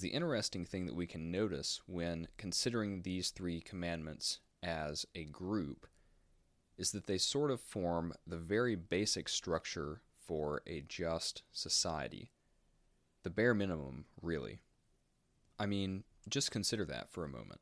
The interesting thing that we can notice when considering these three commandments as a group is that they sort of form the very basic structure for a just society. The bare minimum, really. I mean, just consider that for a moment.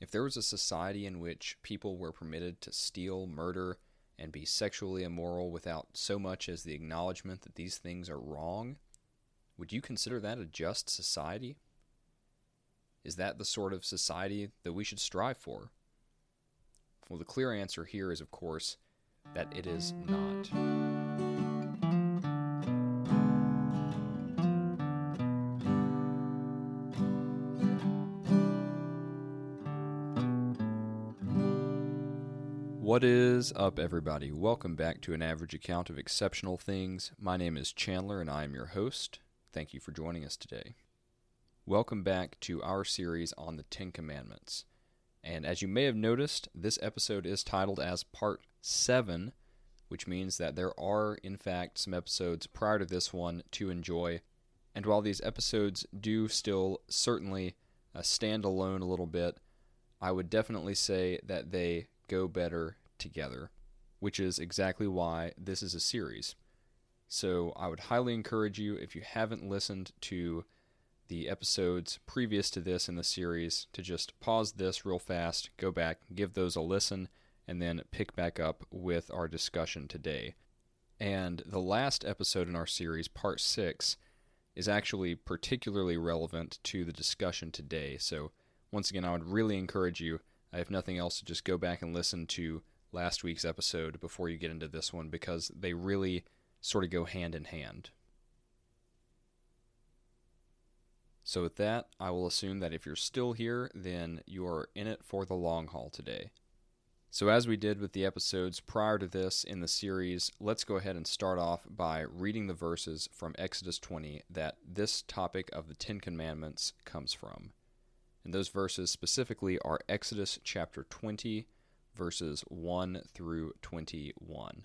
If there was a society in which people were permitted to steal, murder, and be sexually immoral without so much as the acknowledgement that these things are wrong, would you consider that a just society? Is that the sort of society that we should strive for? Well, the clear answer here is, of course, that it is not. What is up, everybody? Welcome back to an average account of exceptional things. My name is Chandler, and I am your host. Thank you for joining us today. Welcome back to our series on the Ten Commandments. And as you may have noticed, this episode is titled as Part 7, which means that there are, in fact, some episodes prior to this one to enjoy. And while these episodes do still certainly uh, stand alone a little bit, I would definitely say that they go better together, which is exactly why this is a series. So I would highly encourage you, if you haven't listened to the episodes previous to this in the series, to just pause this real fast, go back, give those a listen, and then pick back up with our discussion today. And the last episode in our series, part six, is actually particularly relevant to the discussion today. So, once again, I would really encourage you if nothing else, to just go back and listen to last week's episode before you get into this one because they really sort of go hand in hand. So, with that, I will assume that if you're still here, then you are in it for the long haul today. So, as we did with the episodes prior to this in the series, let's go ahead and start off by reading the verses from Exodus 20 that this topic of the Ten Commandments comes from. And those verses specifically are Exodus chapter 20, verses 1 through 21.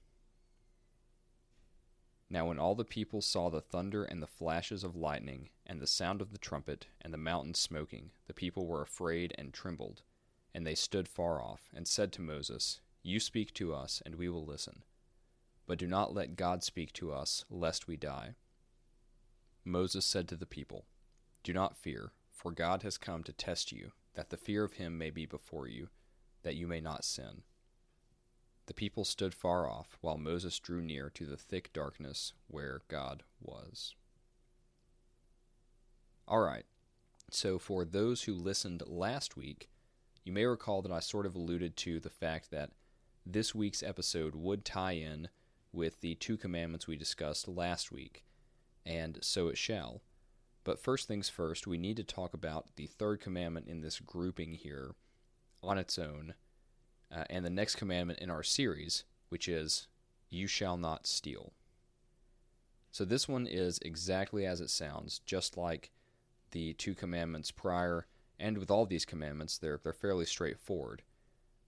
Now, when all the people saw the thunder and the flashes of lightning, and the sound of the trumpet, and the mountain smoking, the people were afraid and trembled. And they stood far off, and said to Moses, You speak to us, and we will listen. But do not let God speak to us, lest we die. Moses said to the people, Do not fear, for God has come to test you, that the fear of him may be before you, that you may not sin. The people stood far off, while Moses drew near to the thick darkness where God was. All right, so for those who listened last week you may recall that I sort of alluded to the fact that this week's episode would tie in with the two commandments we discussed last week, and so it shall. But first things first, we need to talk about the third commandment in this grouping here on its own, uh, and the next commandment in our series, which is, You shall not steal. So this one is exactly as it sounds, just like the two commandments prior, and with all these commandments, they're, they're fairly straightforward.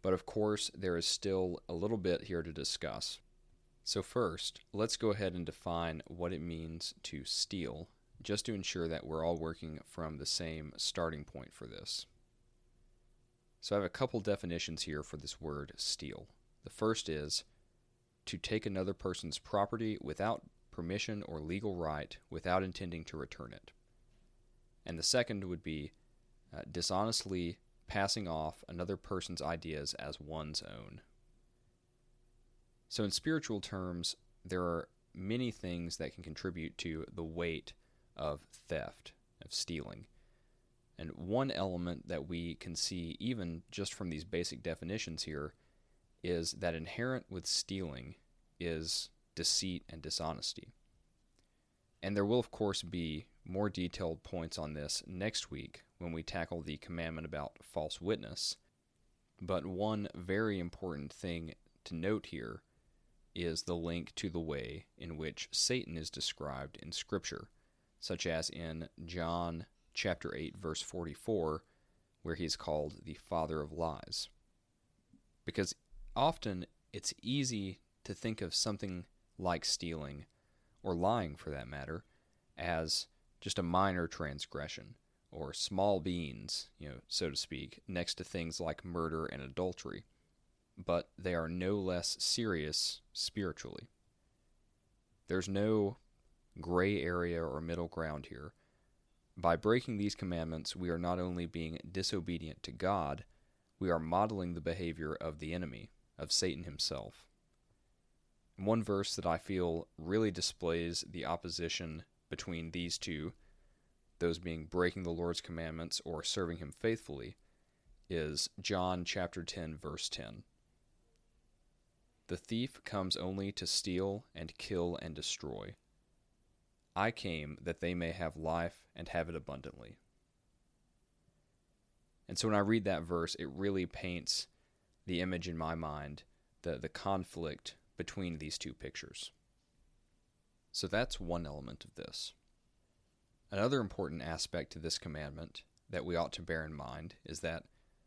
But of course, there is still a little bit here to discuss. So, first, let's go ahead and define what it means to steal, just to ensure that we're all working from the same starting point for this. So, I have a couple definitions here for this word steal. The first is to take another person's property without permission or legal right without intending to return it. And the second would be uh, dishonestly passing off another person's ideas as one's own. So, in spiritual terms, there are many things that can contribute to the weight of theft, of stealing. And one element that we can see, even just from these basic definitions here, is that inherent with stealing is deceit and dishonesty. And there will, of course, be more detailed points on this next week when we tackle the commandment about false witness. But one very important thing to note here is the link to the way in which Satan is described in Scripture, such as in John chapter 8 verse 44 where he is called the father of lies. Because often it's easy to think of something like stealing or lying for that matter as just a minor transgression, or small beans, you know, so to speak, next to things like murder and adultery. But they are no less serious spiritually. There's no gray area or middle ground here. By breaking these commandments, we are not only being disobedient to God, we are modeling the behavior of the enemy, of Satan himself. One verse that I feel really displays the opposition between these two, those being breaking the Lord's commandments or serving him faithfully, is John chapter 10 verse 10. The thief comes only to steal and kill and destroy. I came that they may have life and have it abundantly. And so when I read that verse, it really paints the image in my mind, the, the conflict between these two pictures. So that's one element of this. Another important aspect to this commandment that we ought to bear in mind is that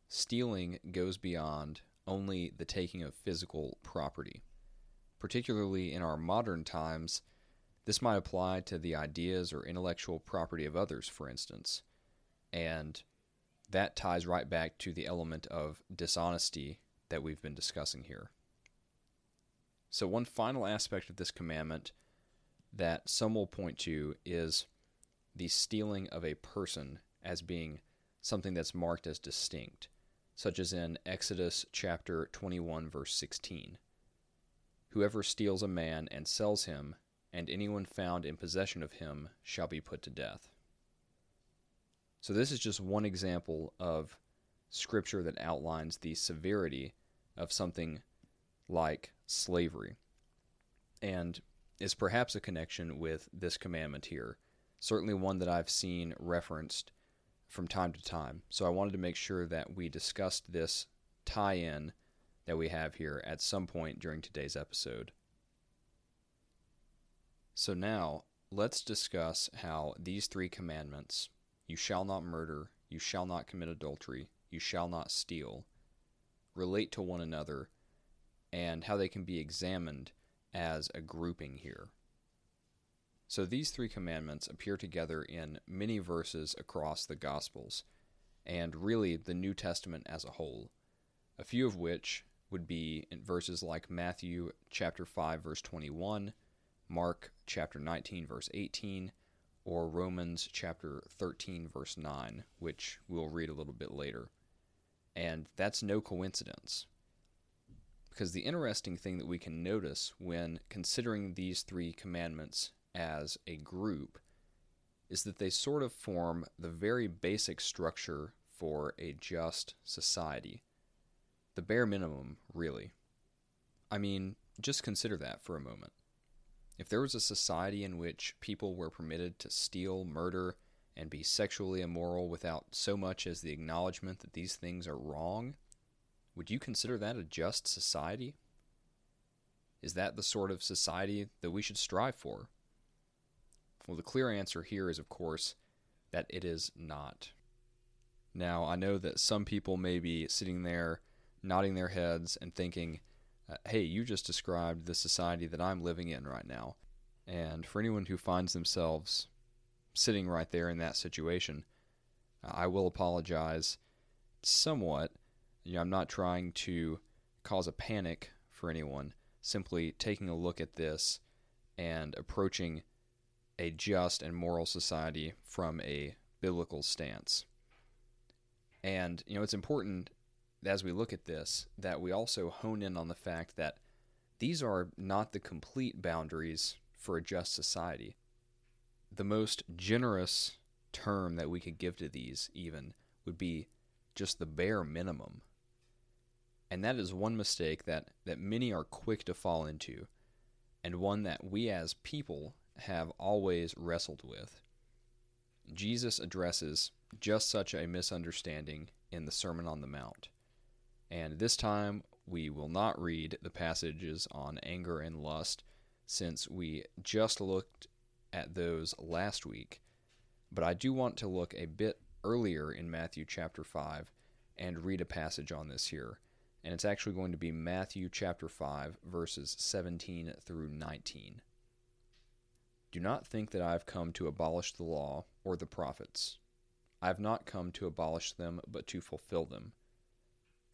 stealing goes beyond only the taking of physical property. Particularly in our modern times, this might apply to the ideas or intellectual property of others, for instance. And that ties right back to the element of dishonesty that we've been discussing here. So, one final aspect of this commandment that some will point to is the stealing of a person as being something that's marked as distinct, such as in Exodus chapter 21, verse 16. Whoever steals a man and sells him, and anyone found in possession of him, shall be put to death. So, this is just one example of scripture that outlines the severity of something like slavery. And is perhaps a connection with this commandment here. Certainly one that I've seen referenced from time to time. So I wanted to make sure that we discussed this tie in that we have here at some point during today's episode. So now, let's discuss how these three commandments you shall not murder, you shall not commit adultery, you shall not steal relate to one another and how they can be examined as a grouping here. So these three commandments appear together in many verses across the Gospels, and really the New Testament as a whole, a few of which would be in verses like Matthew chapter 5 verse 21, Mark chapter 19 verse 18, or Romans chapter 13 verse 9, which we'll read a little bit later. And that's no coincidence. Because the interesting thing that we can notice when considering these three commandments as a group is that they sort of form the very basic structure for a just society. The bare minimum, really. I mean, just consider that for a moment. If there was a society in which people were permitted to steal, murder, and be sexually immoral without so much as the acknowledgement that these things are wrong, would you consider that a just society? Is that the sort of society that we should strive for? Well, the clear answer here is, of course, that it is not. Now, I know that some people may be sitting there nodding their heads and thinking, uh, hey, you just described the society that I'm living in right now. And for anyone who finds themselves sitting right there in that situation, uh, I will apologize somewhat. You know, I'm not trying to cause a panic for anyone, simply taking a look at this and approaching a just and moral society from a biblical stance. And, you know, it's important as we look at this that we also hone in on the fact that these are not the complete boundaries for a just society. The most generous term that we could give to these, even, would be just the bare minimum. And that is one mistake that, that many are quick to fall into, and one that we as people have always wrestled with. Jesus addresses just such a misunderstanding in the Sermon on the Mount. And this time we will not read the passages on anger and lust, since we just looked at those last week. But I do want to look a bit earlier in Matthew chapter 5 and read a passage on this here. And it's actually going to be Matthew chapter 5, verses 17 through 19. Do not think that I have come to abolish the law or the prophets. I have not come to abolish them, but to fulfill them.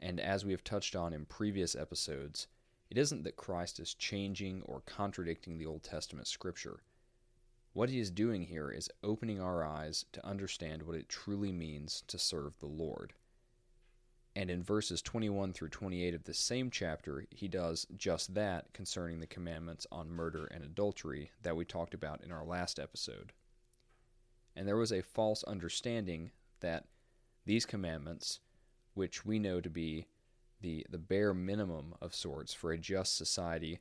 and as we have touched on in previous episodes, it isn't that Christ is changing or contradicting the Old Testament scripture. What he is doing here is opening our eyes to understand what it truly means to serve the Lord. And in verses 21 through 28 of the same chapter, he does just that concerning the commandments on murder and adultery that we talked about in our last episode. And there was a false understanding that these commandments, which we know to be the, the bare minimum of sorts for a just society,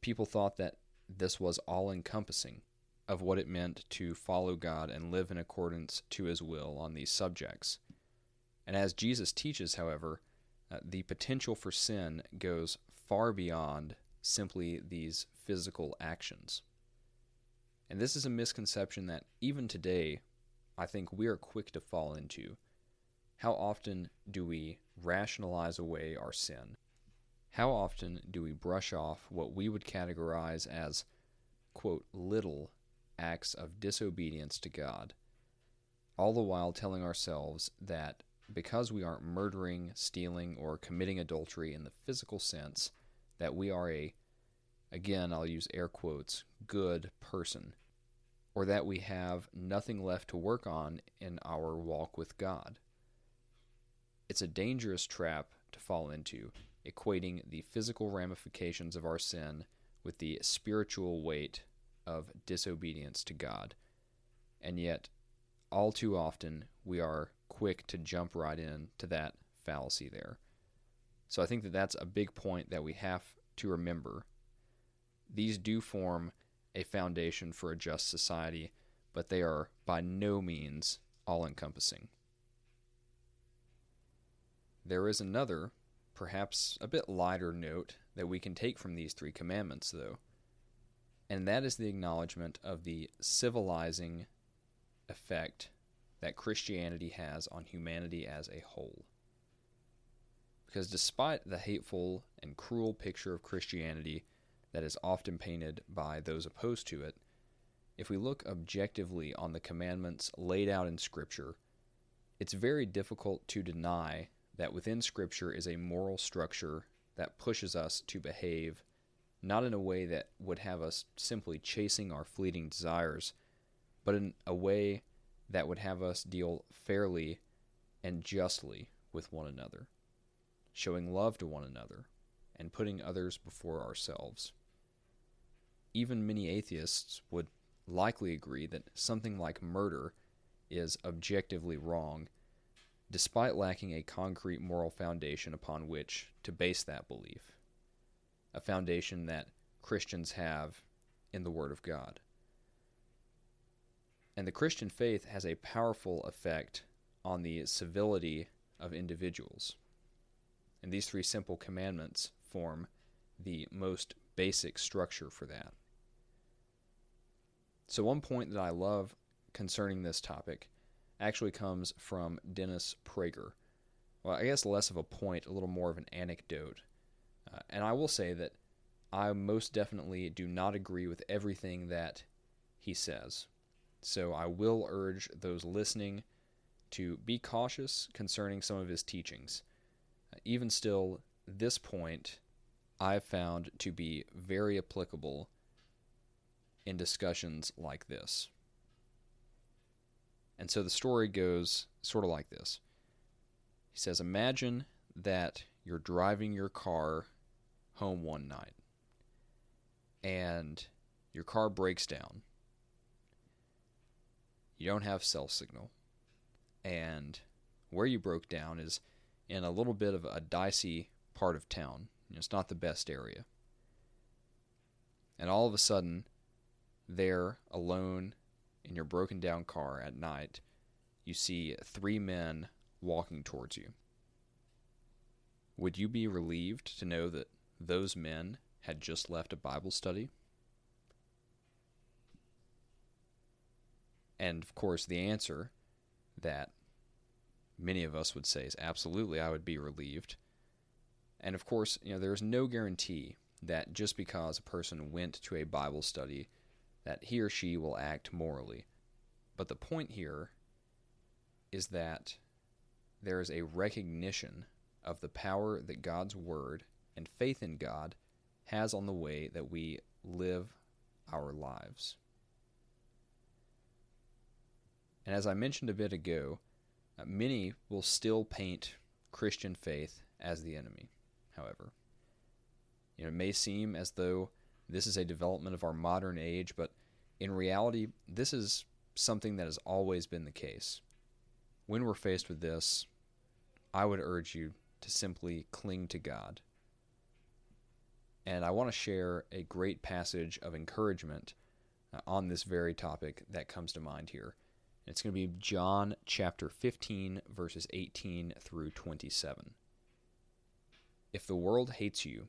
people thought that this was all encompassing of what it meant to follow God and live in accordance to his will on these subjects. And as Jesus teaches, however, uh, the potential for sin goes far beyond simply these physical actions. And this is a misconception that even today, I think we are quick to fall into. How often do we rationalize away our sin? How often do we brush off what we would categorize as, quote, little acts of disobedience to God, all the while telling ourselves that because we aren't murdering, stealing, or committing adultery in the physical sense, that we are a, again, I'll use air quotes, good person, or that we have nothing left to work on in our walk with God. It's a dangerous trap to fall into, equating the physical ramifications of our sin with the spiritual weight of disobedience to God. And yet, all too often, we are quick to jump right in to that fallacy there. So I think that that's a big point that we have to remember. These do form a foundation for a just society, but they are by no means all encompassing. There is another, perhaps a bit lighter note that we can take from these three commandments, though, and that is the acknowledgement of the civilizing effect that Christianity has on humanity as a whole. Because despite the hateful and cruel picture of Christianity that is often painted by those opposed to it, if we look objectively on the commandments laid out in Scripture, it's very difficult to deny that within Scripture is a moral structure that pushes us to behave not in a way that would have us simply chasing our fleeting desires, but in a way that would have us deal fairly and justly with one another, showing love to one another, and putting others before ourselves. Even many atheists would likely agree that something like murder is objectively wrong, despite lacking a concrete moral foundation upon which to base that belief a foundation that Christians have in the Word of God. And the Christian faith has a powerful effect on the civility of individuals. And these three simple commandments form the most basic structure for that. So, one point that I love concerning this topic actually comes from Dennis Prager. Well, I guess less of a point, a little more of an anecdote uh, and I will say that I most definitely do not agree with everything that he says. So I will urge those listening to be cautious concerning some of his teachings. Uh, even still, this point I've found to be very applicable in discussions like this. And so the story goes sort of like this. He says, Imagine that you're driving your car home one night and your car breaks down. You don't have cell signal. And where you broke down is in a little bit of a dicey part of town. It's not the best area. And all of a sudden, there, alone in your broken down car at night, you see three men walking towards you. Would you be relieved to know that those men had just left a Bible study? And of course, the answer that many of us would say is absolutely, I would be relieved. And of course, you know, there's no guarantee that just because a person went to a Bible study, that he or she will act morally. But the point here is that there is a recognition of the power that God's Word and faith in God has on the way that we live our lives. And as I mentioned a bit ago, uh, many will still paint Christian faith as the enemy, however. You know, it may seem as though this is a development of our modern age, but in reality, this is something that has always been the case. When we're faced with this, I would urge you to simply cling to God. And I want to share a great passage of encouragement uh, on this very topic that comes to mind here. It's going to be John chapter 15, verses 18 through 27. If the world hates you,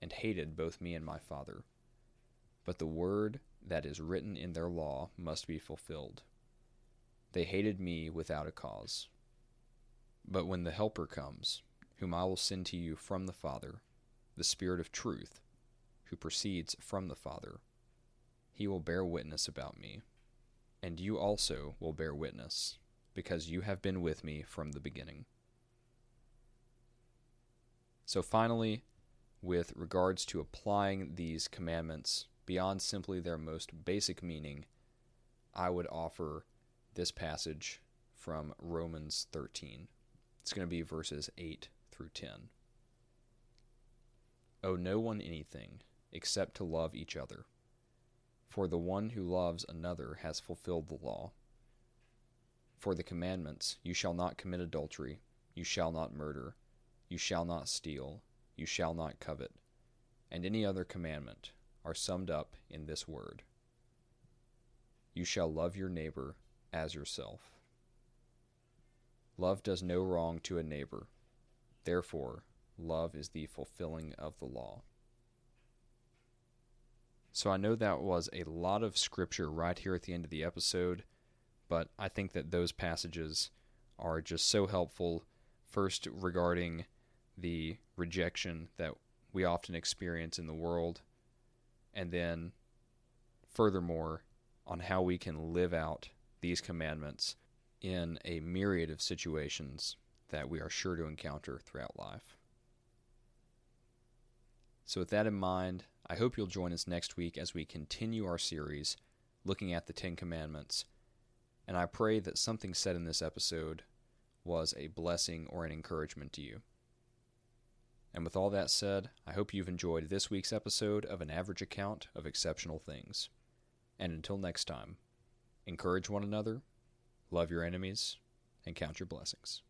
and hated both me and my Father. But the word that is written in their law must be fulfilled. They hated me without a cause. But when the Helper comes, whom I will send to you from the Father, the Spirit of truth, who proceeds from the Father, he will bear witness about me. And you also will bear witness, because you have been with me from the beginning. So, finally, with regards to applying these commandments beyond simply their most basic meaning, I would offer this passage from Romans 13. It's going to be verses 8 through 10. Owe no one anything except to love each other. For the one who loves another has fulfilled the law. For the commandments, you shall not commit adultery, you shall not murder, you shall not steal, you shall not covet, and any other commandment are summed up in this word You shall love your neighbor as yourself. Love does no wrong to a neighbor. Therefore, love is the fulfilling of the law. So I know that was a lot of scripture right here at the end of the episode, but I think that those passages are just so helpful. First, regarding the rejection that we often experience in the world, and then furthermore, on how we can live out these commandments in a myriad of situations that we are sure to encounter throughout life. So, with that in mind, I hope you'll join us next week as we continue our series looking at the Ten Commandments. And I pray that something said in this episode was a blessing or an encouragement to you. And with all that said, I hope you've enjoyed this week's episode of An Average Account of Exceptional Things. And until next time, encourage one another, love your enemies, and count your blessings.